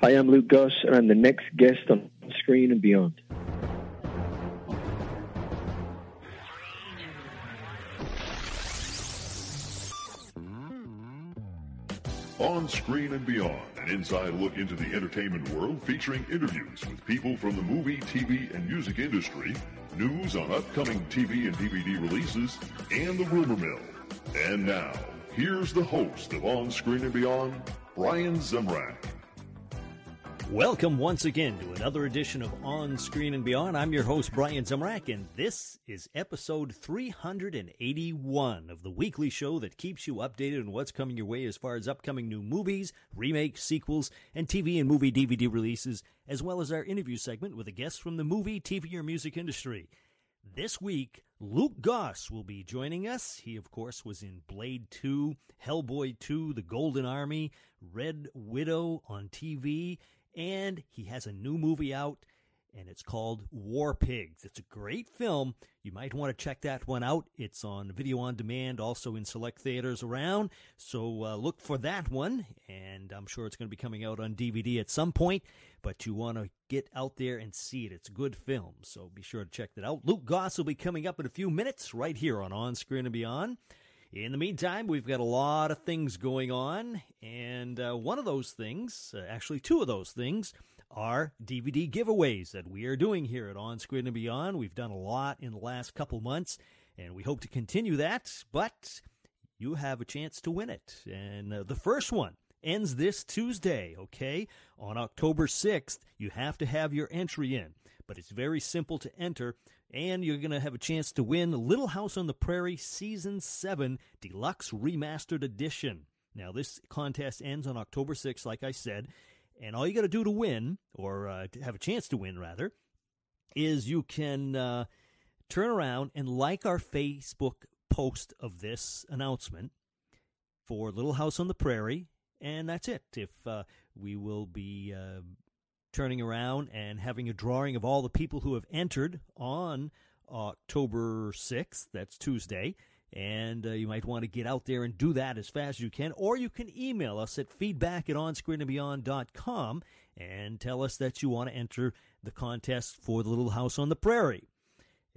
Hi, I'm Luke Goss, and I'm the next guest on Screen and Beyond. On Screen and Beyond, an inside look into the entertainment world featuring interviews with people from the movie, TV, and music industry, news on upcoming TV and DVD releases, and the rumor mill. And now, here's the host of On Screen and Beyond, Brian Zemrak. Welcome once again to another edition of On Screen and Beyond. I'm your host, Brian Zemrak, and this is episode 381 of the weekly show that keeps you updated on what's coming your way as far as upcoming new movies, remakes, sequels, and TV and movie DVD releases, as well as our interview segment with a guest from the movie, TV, or music industry. This week, Luke Goss will be joining us. He, of course, was in Blade 2, Hellboy 2, The Golden Army, Red Widow on TV, and he has a new movie out and it's called War Pigs. It's a great film. You might want to check that one out. It's on video on demand, also in select theaters around. So uh, look for that one, and I'm sure it's going to be coming out on DVD at some point. But you want to get out there and see it. It's a good film, so be sure to check that out. Luke Goss will be coming up in a few minutes right here on On Screen and Beyond. In the meantime, we've got a lot of things going on, and uh, one of those things, uh, actually two of those things, are DVD giveaways that we are doing here at On Screen and Beyond. We've done a lot in the last couple months, and we hope to continue that, but you have a chance to win it. And uh, the first one ends this Tuesday, okay? On October 6th, you have to have your entry in, but it's very simple to enter and you're going to have a chance to win Little House on the Prairie Season 7 Deluxe Remastered Edition. Now, this contest ends on October 6th, like I said, and all you got to do to win, or uh, to have a chance to win, rather, is you can uh, turn around and like our Facebook post of this announcement for Little House on the Prairie, and that's it. If uh, we will be uh, turning around and having a drawing of all the people who have entered on October 6th. That's Tuesday. And uh, you might want to get out there and do that as fast as you can. Or you can email us at feedback at onscreenandbeyond.com and tell us that you want to enter the contest for the Little House on the Prairie.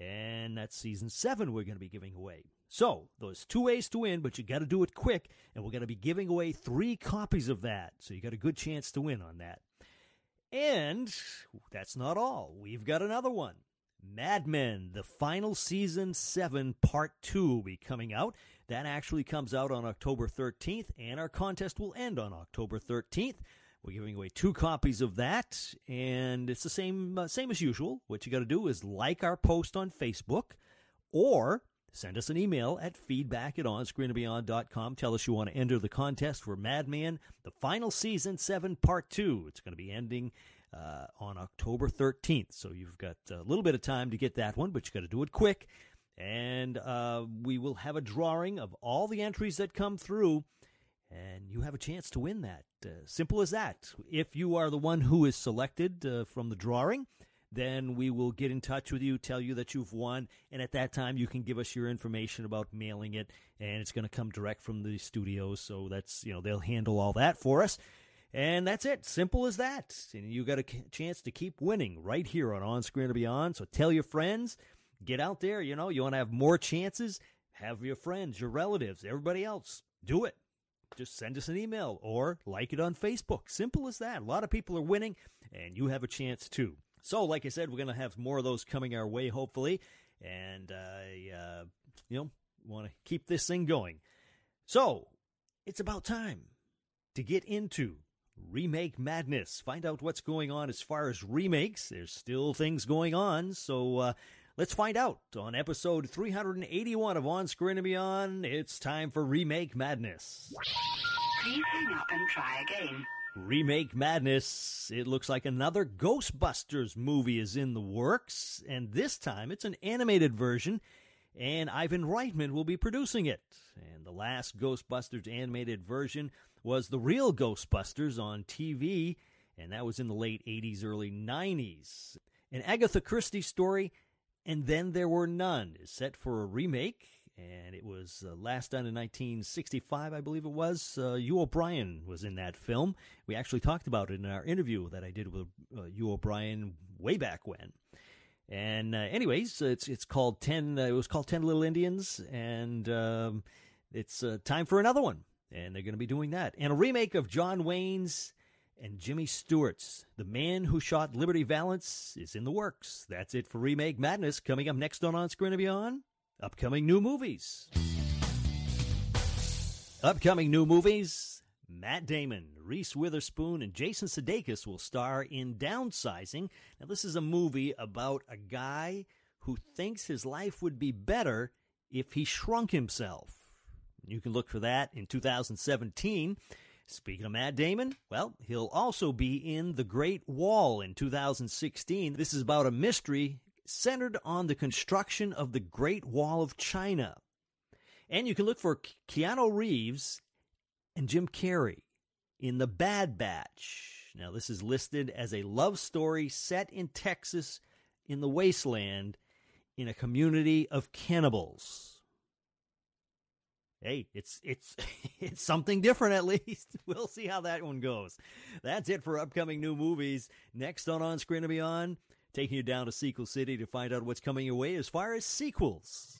And that's season seven we're going to be giving away. So, there's two ways to win, but you got to do it quick. And we're going to be giving away three copies of that. So you got a good chance to win on that. And that's not all. We've got another one. Mad Men, the final season 7 part 2 will be coming out. That actually comes out on October 13th and our contest will end on October 13th. We're giving away two copies of that and it's the same uh, same as usual. What you got to do is like our post on Facebook or Send us an email at feedback at onscreenandbeyond.com. Tell us you want to enter the contest for Mad Men, the final season 7, part 2. It's going to be ending uh, on October 13th. So you've got a little bit of time to get that one, but you got to do it quick. And uh, we will have a drawing of all the entries that come through, and you have a chance to win that. Uh, simple as that. If you are the one who is selected uh, from the drawing, then we will get in touch with you, tell you that you've won, and at that time you can give us your information about mailing it, and it's going to come direct from the studios. So that's you know they'll handle all that for us. And that's it. Simple as that. And you got a chance to keep winning right here on On Screen and Beyond. So tell your friends, get out there. You know, you want to have more chances, have your friends, your relatives, everybody else do it. Just send us an email or like it on Facebook. Simple as that. A lot of people are winning, and you have a chance too. So, like I said, we're going to have more of those coming our way, hopefully. And I, uh, you know, want to keep this thing going. So, it's about time to get into remake madness. Find out what's going on as far as remakes. There's still things going on. So, uh, let's find out. On episode 381 of On Screen and Beyond, it's time for remake madness. Please hang up and try again. Remake Madness. It looks like another Ghostbusters movie is in the works, and this time it's an animated version, and Ivan Reitman will be producing it. And the last Ghostbusters animated version was the real Ghostbusters on TV, and that was in the late 80s, early 90s. An Agatha Christie story, and then there were none, is set for a remake, and it was uh, last done in 1965, I believe it was. Uh, Hugh O'Brian was in that film. We actually talked about it in our interview that I did with uh, Hugh O'Brian way back when. And uh, anyways, it's it's called ten. Uh, it was called Ten Little Indians, and um, it's uh, time for another one. And they're going to be doing that, and a remake of John Wayne's and Jimmy Stewart's The Man Who Shot Liberty Valance is in the works. That's it for Remake Madness. Coming up next on On Screen and Beyond, upcoming new movies. Upcoming new movies. Matt Damon, Reese Witherspoon, and Jason Sudeikis will star in Downsizing. Now, this is a movie about a guy who thinks his life would be better if he shrunk himself. You can look for that in 2017. Speaking of Matt Damon, well, he'll also be in The Great Wall in 2016. This is about a mystery centered on the construction of the Great Wall of China. And you can look for Keanu Reeves and Jim Carrey in The Bad Batch. Now, this is listed as a love story set in Texas in the wasteland in a community of cannibals hey, it's it's it's something different at least. We'll see how that one goes. That's it for upcoming new movies. Next on On Screen and Beyond, taking you down to Sequel City to find out what's coming your way as far as sequels.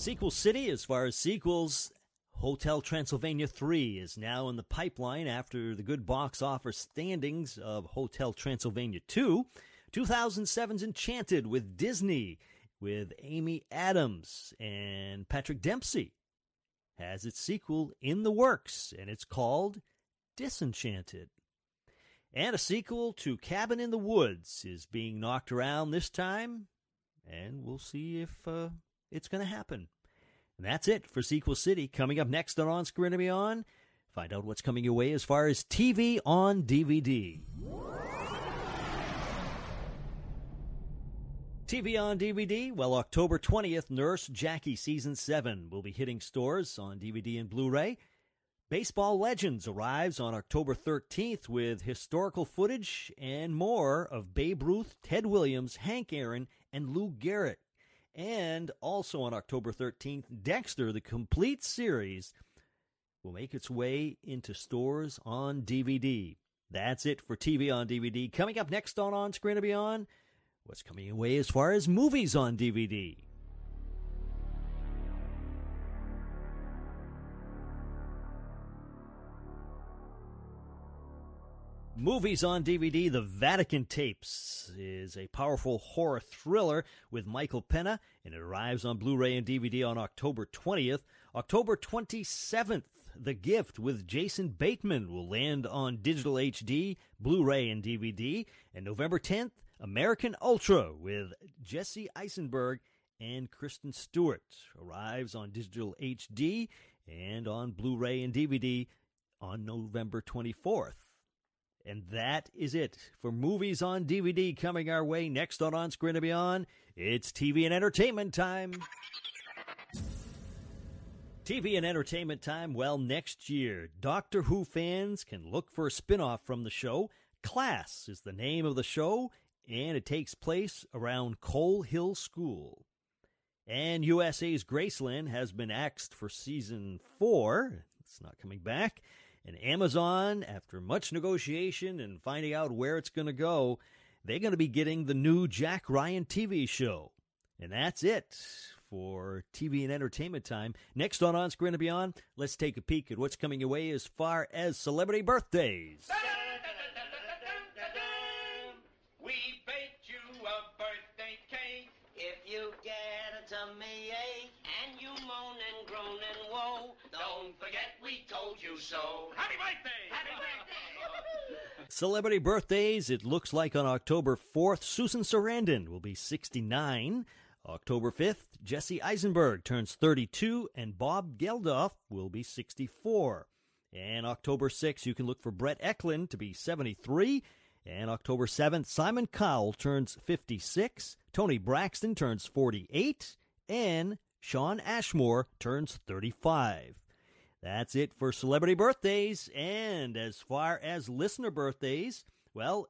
Sequel City, as far as sequels, Hotel Transylvania 3 is now in the pipeline after the good box office standings of Hotel Transylvania 2. 2007's Enchanted with Disney, with Amy Adams and Patrick Dempsey, has its sequel in the works, and it's called Disenchanted. And a sequel to Cabin in the Woods is being knocked around this time, and we'll see if uh, it's going to happen. And that's it for Sequel City. Coming up next on On Screen and Beyond, find out what's coming your way as far as TV on DVD. TV on DVD. Well, October 20th, Nurse Jackie Season 7 will be hitting stores on DVD and Blu ray. Baseball Legends arrives on October 13th with historical footage and more of Babe Ruth, Ted Williams, Hank Aaron, and Lou Gehrig. And also on October 13th, Dexter, the complete series, will make its way into stores on DVD. That's it for TV on DVD. Coming up next on On Screen and Beyond, what's coming away as far as movies on DVD? Movies on DVD The Vatican Tapes is a powerful horror thriller with Michael Pena, and it arrives on Blu ray and DVD on October 20th. October 27th, The Gift with Jason Bateman will land on digital HD, Blu ray, and DVD. And November 10th, American Ultra with Jesse Eisenberg and Kristen Stewart arrives on digital HD and on Blu ray and DVD on November 24th. And that is it for movies on DVD coming our way next on On Screen and Beyond. It's TV and entertainment time. TV and entertainment time. Well, next year, Doctor Who fans can look for a spin-off from the show. Class is the name of the show, and it takes place around Coal Hill School. And USA's Graceland has been axed for season four. It's not coming back. And Amazon, after much negotiation and finding out where it's going to go, they're going to be getting the new Jack Ryan TV show. And that's it for TV and entertainment time. Next on On Screen and Beyond, let's take a peek at what's coming your way as far as celebrity birthdays. We you so. Happy birthday! Happy birthday! Celebrity birthdays, it looks like on October 4th, Susan Sarandon will be 69. October 5th, Jesse Eisenberg turns 32, and Bob Geldof will be 64. And October 6th, you can look for Britt Ekland to be 73. And October 7th, Simon Cowell turns 56. Toni Braxton turns 48. And Shawn Ashmore turns 35. That's it for celebrity birthdays. And as far as listener birthdays, well,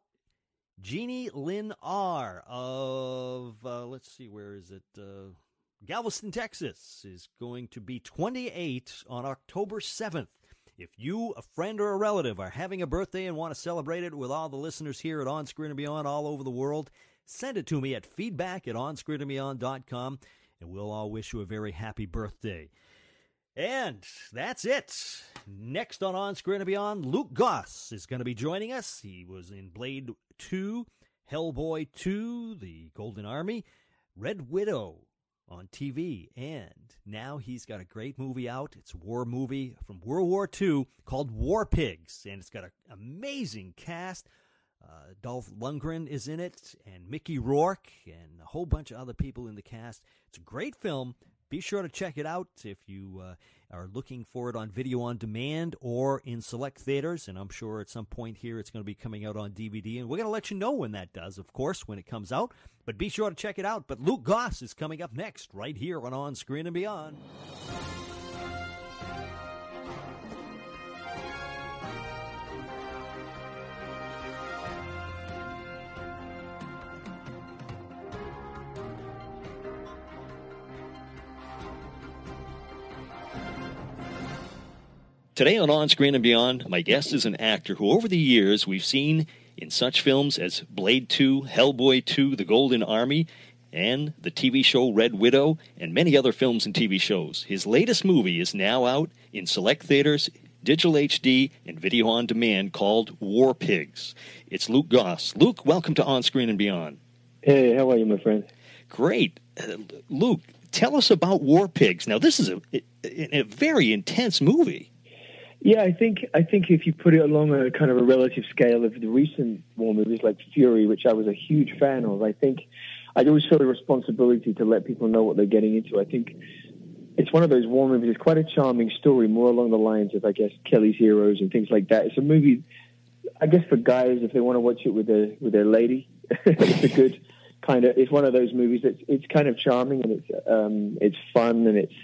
Jeannie Lynn R. of, uh, let's see, where is it? Uh, Galveston, Texas is going to be 28 on October 7th. If you, a friend, or a relative are having a birthday and want to celebrate it with all the listeners here at On Screen and Beyond all over the world, send it to me at feedback at onscreenandbeyond.com and we'll all wish you a very happy birthday. And that's it. Next on On Screen and Beyond, Luke Goss is going to be joining us. He was in Blade 2, Hellboy 2, The Golden Army, Red Widow on TV, and now he's got a great movie out. It's a war movie from World War II called War Pigs, and it's got an amazing cast. Uh, Dolph Lundgren is in it, and Mickey Rourke, and a whole bunch of other people in the cast. It's a great film. Be sure to check it out if you uh, are looking for it on video on demand or in select theaters. And I'm sure at some point here it's going to be coming out on DVD. And we're going to let you know when that does, of course, when it comes out. But be sure to check it out. But Luke Goss is coming up next, right here on On Screen and Beyond. Today on On Screen and Beyond, my guest is an actor who, over the years, we've seen in such films as Blade 2, Hellboy 2, The Golden Army, and the TV show Red Widow, and many other films and TV shows. His latest movie is now out in select theaters, digital HD, and video on demand called War Pigs. It's Luke Goss. Luke, welcome to On Screen and Beyond. Hey, how are you, my friend? Great. Uh, Luke, tell us about War Pigs. Now, this is a, a, a very intense movie. Yeah, I think I think if you put it along a kind of a relative scale of the recent war movies like Fury, which I was a huge fan of, I think I always feel a responsibility to let people know what they're getting into. I think it's one of those war movies. It's quite a charming story, more along the lines of I guess Kelly's Heroes and things like that. It's a movie, I guess, for guys if they want to watch it with their with their lady. it's a good kind of. It's one of those movies that's it's kind of charming and it's um, it's fun and it's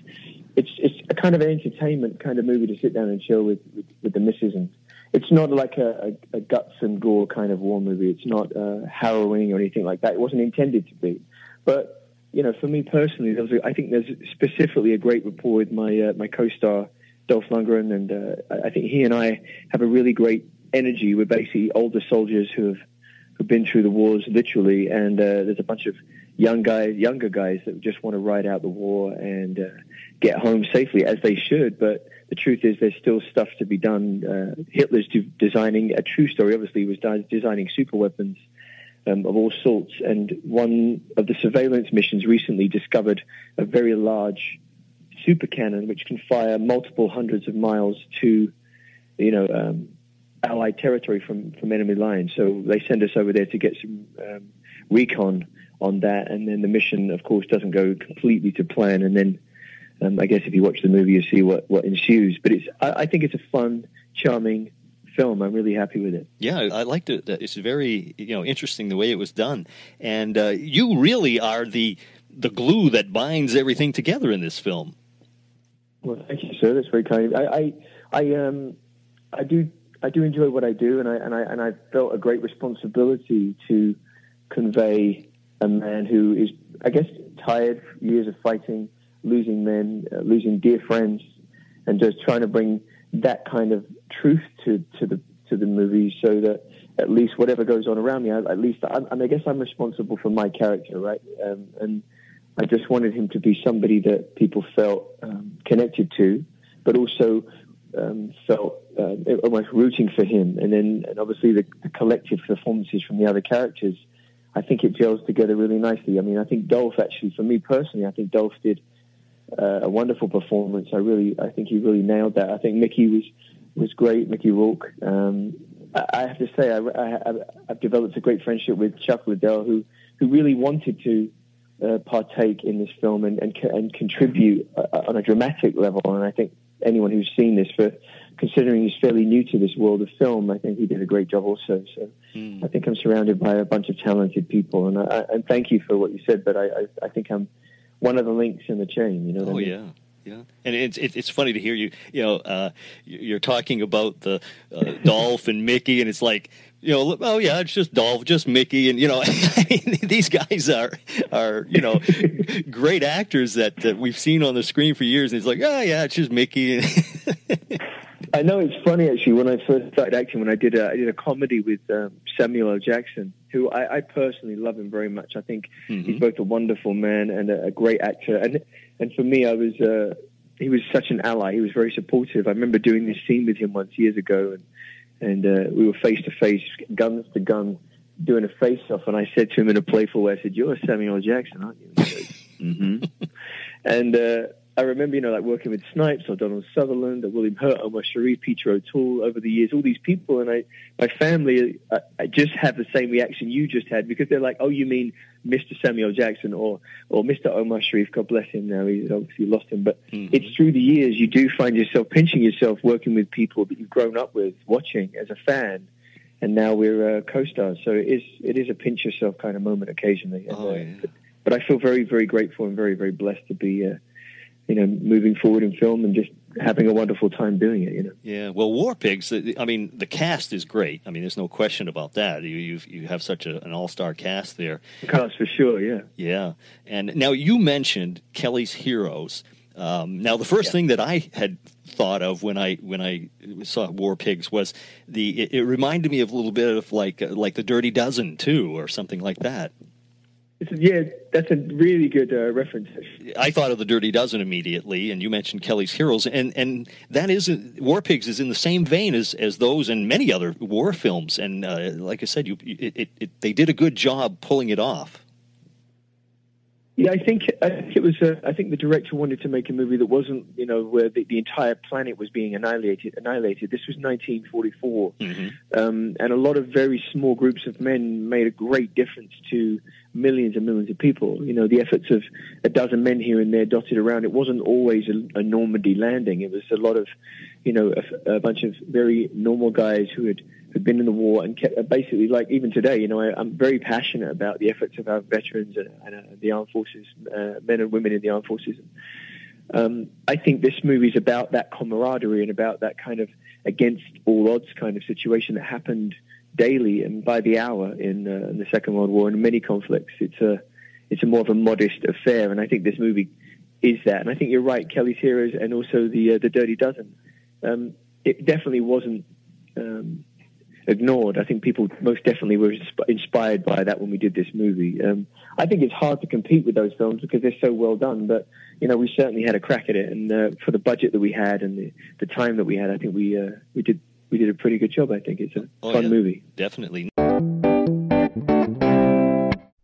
it's it's a kind of an entertainment kind of movie to sit down and chill with with, with the missus and it's not like a, a, a, guts and gore kind of war movie. It's not uh, harrowing or anything like that. It wasn't intended to be. But you know, for me personally, there was a, I think there's specifically a great rapport with my uh, my co-star Dolph Lundgren, and uh, I think he and I have a really great energy. We're basically older soldiers who have who've been through the wars literally, and uh, there's a bunch of young guys, younger guys that just want to ride out the war and uh, get home safely, as they should. But the truth is, there's still stuff to be done. Uh, Hitler's de- designing a true story. Obviously, he was de- designing super weapons um, of all sorts. And one of the surveillance missions recently discovered a very large super cannon which can fire multiple hundreds of miles to, you know. Um, Allied territory from, from enemy lines. So they send us over there to get some um, recon on that, and then the mission, of course, doesn't go completely to plan. And then um, I guess if you watch the movie, you see what, what ensues. But it's I, I think it's a fun, charming film. I'm really happy with it. Yeah, I liked it. It's very you know interesting the way it was done, and uh, you really are the the glue that binds everything together in this film. Well, thank you, sir. That's very kind. I I, I um I do I do enjoy what I do, and I and I and I felt a great responsibility to convey a man who is, I guess, tired years of fighting, losing men, uh, losing dear friends, and just trying to bring that kind of truth to, to the to the movie, so that at least whatever goes on around me, I, at least I, and I guess I'm responsible for my character, right? Um, and I just wanted him to be somebody that people felt um, connected to, but also um, felt uh, almost rooting for him. And then, and obviously, the, the collective performances from the other characters I think it gels together really nicely. I mean, I think Dolph actually, for me personally, I think Dolph did uh, a wonderful performance. I really, I think he really nailed that. I think Mickey was was great. Mickey Rourke. Um, I, I have to say, I, I, I've developed a great friendship with Chuck Liddell, who who really wanted to uh, partake in this film and and, and contribute uh, on a dramatic level. And I think anyone who's seen this, for considering he's fairly new to this world of film, I think he did a great job also. So mm. I think I'm surrounded by a bunch of talented people, and I, and thank you for what you said. But I, I, I think I'm one of the links in the chain. You know. oh I mean? yeah. Yeah, and it's it's funny to hear you. You know, uh, you're talking about the uh, Dolph and Mickey, and it's like you know, oh yeah, it's just Dolph, just Mickey, and you know, I mean, these guys are are you know great actors that, that we've seen on the screen for years, and it's like, oh yeah, it's just Mickey. I know it's funny actually. When I first started acting, when I did a, I did a comedy with um, Samuel L. Jackson, who I, I, personally love him very much. I think mm-hmm. he's both a wonderful man and a, a, great actor. And and for me, I was uh, he was such an ally. He was very supportive. I remember doing this scene with him once years ago, and and uh, we were face to face, guns to gun, doing a face off. And I said to him in a playful way, I said, "You're Samuel L. Jackson, aren't you?" mm-hmm. And uh, I remember, you know, like working with Snipes or Donald Sutherland or William Hurt, Omar Sharif, Peter O'Toole over the years, all these people. And I, my family, I, I just have the same reaction you just had because they're like, oh, you mean Mr. Samuel Jackson or, or Mr. Omar Sharif, God bless him now, he's obviously lost him. But mm-hmm. it's through the years you do find yourself pinching yourself working with people that you've grown up with, watching as a fan. And now we're uh, co-stars. So it is, it is a pinch yourself kind of moment occasionally. And, oh, yeah. uh, but, but, I feel very, very grateful and very, very blessed to be, uh, you know, moving forward in film and just having a wonderful time doing it. You know. Yeah. Well, War Pigs. I mean, the cast is great. I mean, there's no question about that. You you you have such a, an all star cast there. The cast for sure. Yeah. Yeah. And now you mentioned Kelly's Heroes. Um, now, the first yeah. thing that I had thought of when I when I saw War Pigs was the it, it reminded me of a little bit of like uh, like the Dirty Dozen too, or something like that. Yeah, that's a really good uh, reference. I thought of the Dirty Dozen immediately, and you mentioned Kelly's Heroes, and and that is War Pigs is in the same vein as as those and many other war films, and uh, like I said, you it, it, it, they did a good job pulling it off. Yeah, I think I think it was. Uh, I think the director wanted to make a movie that wasn't, you know, where the, the entire planet was being annihilated. Annihilated. This was 1944, mm-hmm. um, and a lot of very small groups of men made a great difference to millions and millions of people. You know, the efforts of a dozen men here and there dotted around. It wasn't always a, a Normandy landing. It was a lot of, you know, a, a bunch of very normal guys who had had been in the war and kept, basically, like even today, you know, I, am very passionate about the efforts of our veterans and, and uh, the armed forces, uh, men and women in the armed forces. Um, I think this movie is about that camaraderie and about that kind of against all odds kind of situation that happened daily and by the hour in, uh, in the Second World War and many conflicts. It's a it's a more of a modest affair, and I think this movie is that. And I think you're right, Kelly's Heroes and also the uh, the Dirty Dozen. Um, it definitely wasn't um, ignored. I think people most definitely were inspired by that when we did this movie. Um, I think it's hard to compete with those films because they're so well done, but you know we certainly had a crack at it, and uh, for the budget that we had and the, the time that we had, I think we uh, we did we did a pretty good job. I think it's a oh, fun yeah, movie. Definitely.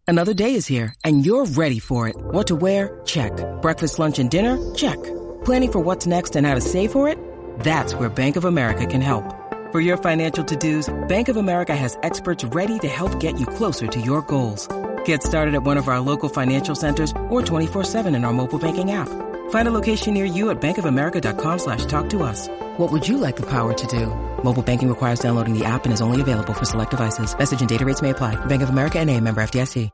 Another day is here, and you're ready for it. What to wear? Check. Breakfast, lunch, and dinner? Check. Planning for what's next and how to save for it? That's where Bank of America can help. For your financial to-dos, Bank of America has experts ready to help get you closer to your goals. Get started at one of our local financial centers or 24-7 in our mobile banking app. Find a location near you at bankofamerica.com slash talk to us. What would you like the power to do? Mobile banking requires downloading the app and is only available for select devices. Message and data rates may apply. Bank of America and a member FDIC.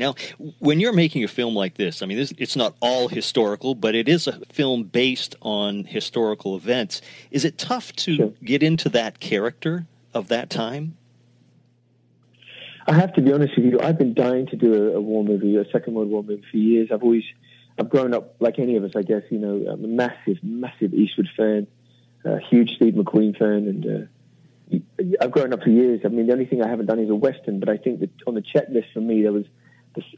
Now, when you're making a film like this, I mean, this, it's not all historical, but it is a film based on historical events. Is it tough to sure. get into that character of that time? I have to be honest with you. I've been dying to do a, a war movie, a Second World War movie for years. I've always, I've grown up like any of us, I guess. You know, I'm a massive, massive Eastwood fan, a huge Steve McQueen fan, and uh, I've grown up for years. I mean, the only thing I haven't done is a western, but I think that on the checklist for me, there was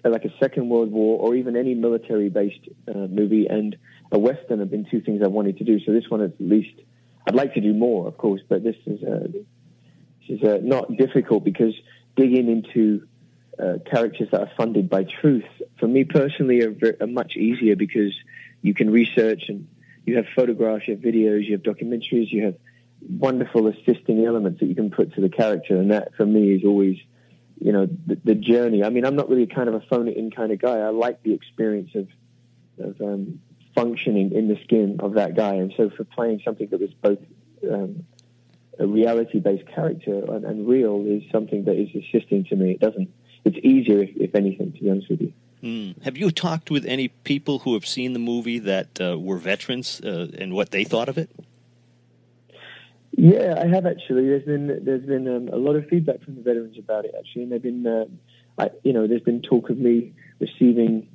like a Second World War or even any military-based uh, movie and a western have been two things I wanted to do. So this one at least I'd like to do more, of course, but this is uh, this is uh, not difficult because digging into uh, characters that are funded by truth for me personally are, very, are much easier because you can research and you have photographs, you have videos, you have documentaries, you have wonderful assisting elements that you can put to the character, and that for me is always, you know, the, the journey. I mean, I'm not really kind of a phone it in kind of guy. I like the experience of of um, functioning in the skin of that guy, and so for playing something that was both um, a reality-based character and, and, real is something that is assisting to me. It doesn't. It's easier, if, if anything, to be honest with you. Mm. Have you talked with any people who have seen the movie that uh, were veterans uh, and what they thought of it? Yeah, I have actually. There's been there's been um, a lot of feedback from the veterans about it actually, and they've been, uh, I, you know, there's been talk of me receiving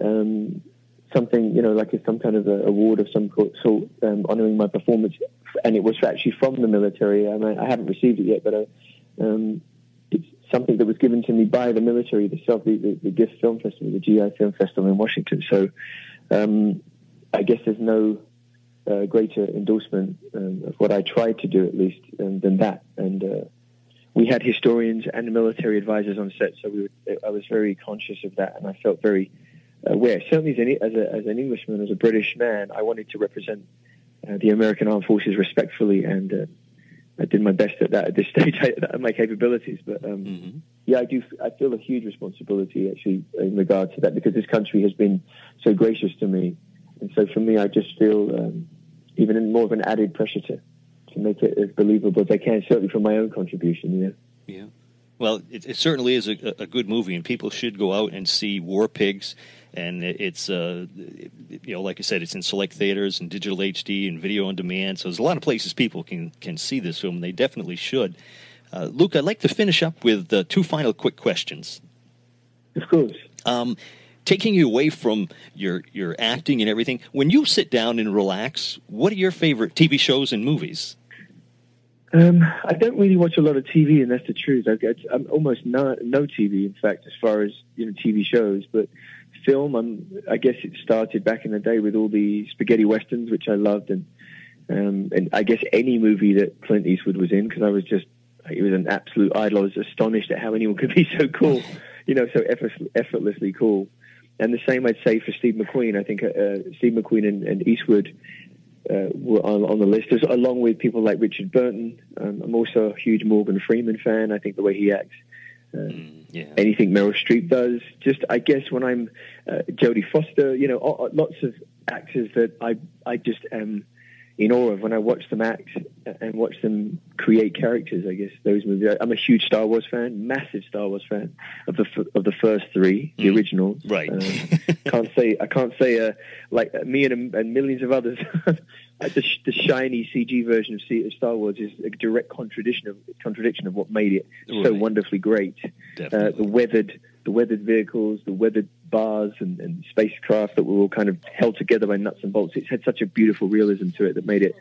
um, something, you know, like some kind of a award of some sort, um, honouring my performance, and it was actually from the military. I, mean, I haven't received it yet, but uh, um, it's something that was given to me by the military, the, the, the, the GIFT Film Festival, the GI Film Festival in Washington. So um, I guess there's no uh, greater endorsement um, of what I tried to do, at least, um, than that. And uh, we had historians and military advisors on set, so we were, I was very conscious of that, and I felt very aware. Certainly, as an, as, a, as an Englishman, as a British man, I wanted to represent uh, the American Armed Forces respectfully, and uh, I did my best at that at this stage at my capabilities. But um, mm-hmm. yeah, I do. I feel a huge responsibility actually in regard to that because this country has been so gracious to me, and so for me, I just feel um, even more of an added pressure to to make it as believable as I can. Certainly from my own contribution, you know. Yeah. Well, it, it certainly is a, a, good movie, and people should go out and see War Pigs. And it's, uh, you know, like I said, it's in select theaters and digital HD and video on demand. So there's a lot of places people can can see this film. They definitely should. Uh, Luke, I'd like to finish up with uh, two final quick questions. Of course. Um, taking you away from your your acting and everything, when you sit down and relax, what are your favorite TV shows and movies? Um, I don't really watch a lot of TV, and that's the truth. I get, I'm almost no, no TV, in fact, as far as you know, TV shows. But film, I'm, I guess it started back in the day with all the spaghetti westerns, which I loved, and um, and I guess any movie that Clint Eastwood was in, because I was just, he was an absolute idol. I was astonished at how anyone could be so cool, you know, so effortlessly cool. And the same I'd say for Steve McQueen. I think uh, Steve McQueen and, and Eastwood uh, were on, on, the list, As, along with people like Richard Burton. Um, I'm also a huge Morgan Freeman fan. I think the way he acts. Uh, mm, yeah. Anything Meryl Streep does, just I guess when I'm uh, Jodie Foster, you know, lots of actors that I I just am in awe of when I watch them act and watch them create characters. I guess those movies. I'm a huge Star Wars fan, massive Star Wars fan of the of the first three, the mm. originals. Right. Um, can't say I can't say uh, like uh, me and, and millions of others. the, the, shiny CG version of Star Wars is a direct contradiction of contradiction of what made it right. so wonderfully great. Uh, the weathered the weathered vehicles, the weathered bars and, and, spacecraft that were all kind of held together by nuts and bolts. It had such a beautiful realism to it that made it.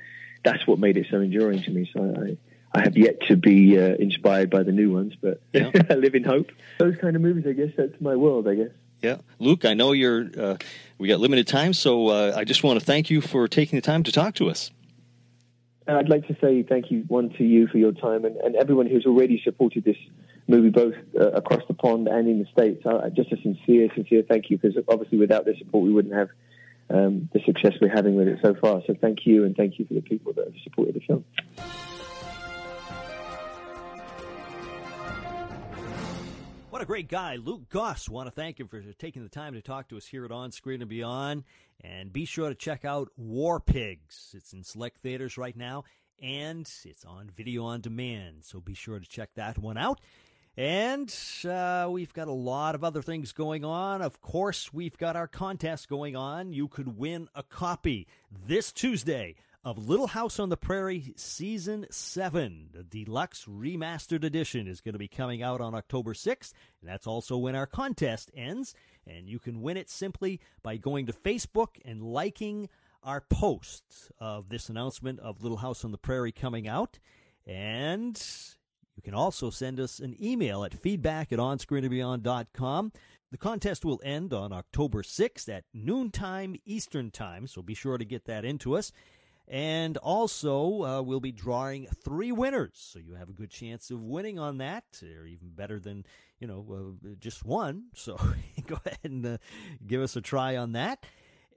That's what made it so enduring to me. So I, I have yet to be uh, inspired by the new ones, but yeah. I live in hope. Those kind of movies, I guess, that's my world. I guess. Yeah, Luke, I know you're. Uh, we got limited time, so uh, I just want to thank you for taking the time to talk to us. And I'd like to say thank you, one, to you for your time and, and everyone who's already supported this movie both uh, across the pond and in the States. Uh, just a sincere, sincere thank you because obviously without their support we wouldn't have um, the success we're having with it so far. So thank you and thank you for the people that have supported the film. What a great guy, Luke Goss. Want to thank him for taking the time to talk to us here at On Screen and Beyond. And be sure to check out War Pigs. It's in select theaters right now, and it's on video on demand. So be sure to check that one out. And uh, we've got a lot of other things going on. Of course, we've got our contest going on. You could win a copy this Tuesday of Little House on the Prairie Season 7. The deluxe remastered edition is going to be coming out on October 6th, and that's also when our contest ends. And you can win it simply by going to Facebook and liking our post of this announcement of Little House on the Prairie coming out. And can also send us an email at feedback at onscreenandbeyond.com. The contest will end on October 6th at noontime Eastern Time, so be sure to get that into us. And also, uh, we'll be drawing three winners. So you have a good chance of winning on that, or even better than, you know, uh, just one. So go ahead and uh, give us a try on that.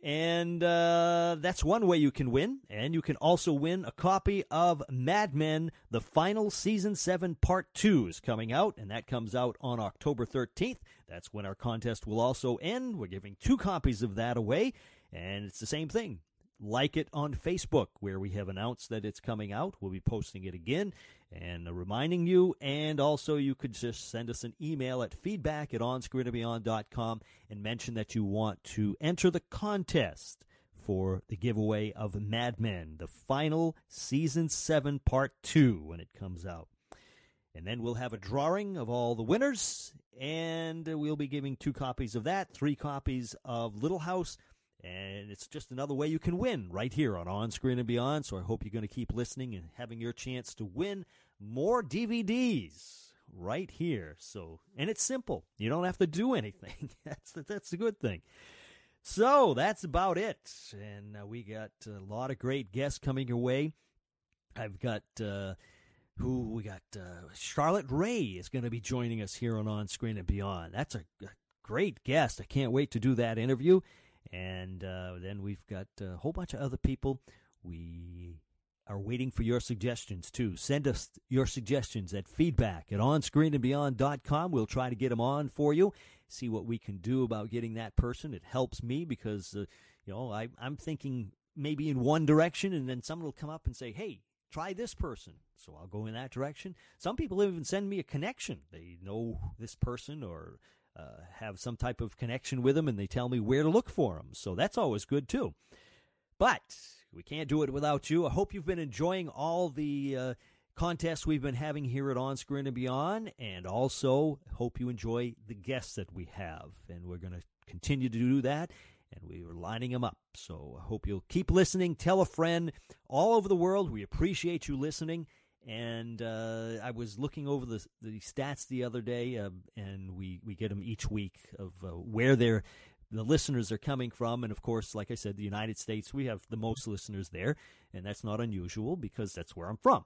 And uh, that's one way you can win. And you can also win a copy of Mad Men, the final season 7 part 2 is coming out, and that comes out on October 13th. That's when our contest will also end. We're giving two copies of that away, and it's the same thing like it on Facebook, where we have announced that it's coming out. We'll be posting it again and reminding you. And also, you could just send us an email at feedback at onscreenandbeyond.com and mention that you want to enter the contest for the giveaway of Mad Men, the final season 7 part 2 when it comes out. And then we'll have a drawing of all the winners, and we'll be giving two copies of that, three copies of Little House and it's just another way you can win right here on On Screen and Beyond. So I hope you're going to keep listening and having your chance to win more DVDs right here. So, and it's simple. You don't have to do anything. that's that's the good thing. So that's about it. And uh, we got a lot of great guests coming your way. I've got, uh, who we got, uh, Charlotte Rae is going to be joining us here on On Screen and Beyond. That's a, a great guest. I can't wait to do that interview. And uh, then we've got a whole bunch of other people. We are waiting for your suggestions too. Send us your suggestions at feedback at onscreenandbeyond.com. We'll try to get them on for you. See what we can do about getting that person. It helps me because, uh, you know, I, I'm thinking maybe in one direction and then someone will come up and say, hey, try this person. So I'll go in that direction. Some people even send me a connection. They know this person or uh, have some type of connection with them and they tell me where to look for them. So that's always good too. But we can't do it without you. I hope you've been enjoying all the uh, contests we've been having here at On Screen and Beyond, and also hope you enjoy the guests that we have. And we're going to continue to do that, and we are lining them up. So I hope you'll keep listening. Tell a friend all over the world. We appreciate you listening. And uh, I was looking over the the stats the other day, uh, and we, we get them each week of uh, where they're the listeners are coming from. And of course, like I said, the United States, we have the most listeners there, and that's not unusual because that's where I'm from.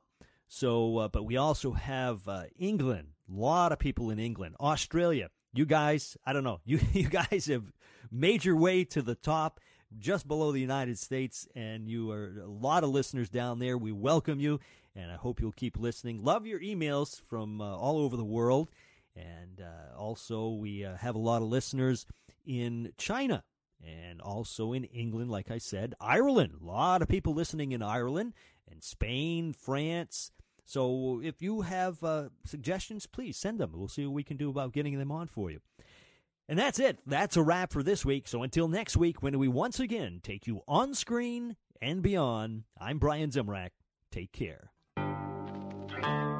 So, uh, but we also have uh, England, a lot of people in England, Australia. You guys, I don't know, you you guys have made your way to the top just below the United States, and you are a lot of listeners down there. We welcome you, and I hope you'll keep listening. Love your emails from uh, all over the world, and uh, also we uh, have a lot of listeners in China and also in England, like I said, Ireland. A lot of people listening in Ireland and Spain, France. So if you have uh, suggestions, please send them. We'll see what we can do about getting them on for you. And that's it. That's a wrap for this week. So until next week, when we once again take you on screen and beyond, I'm Brian Zemrak. Take care. Thank you.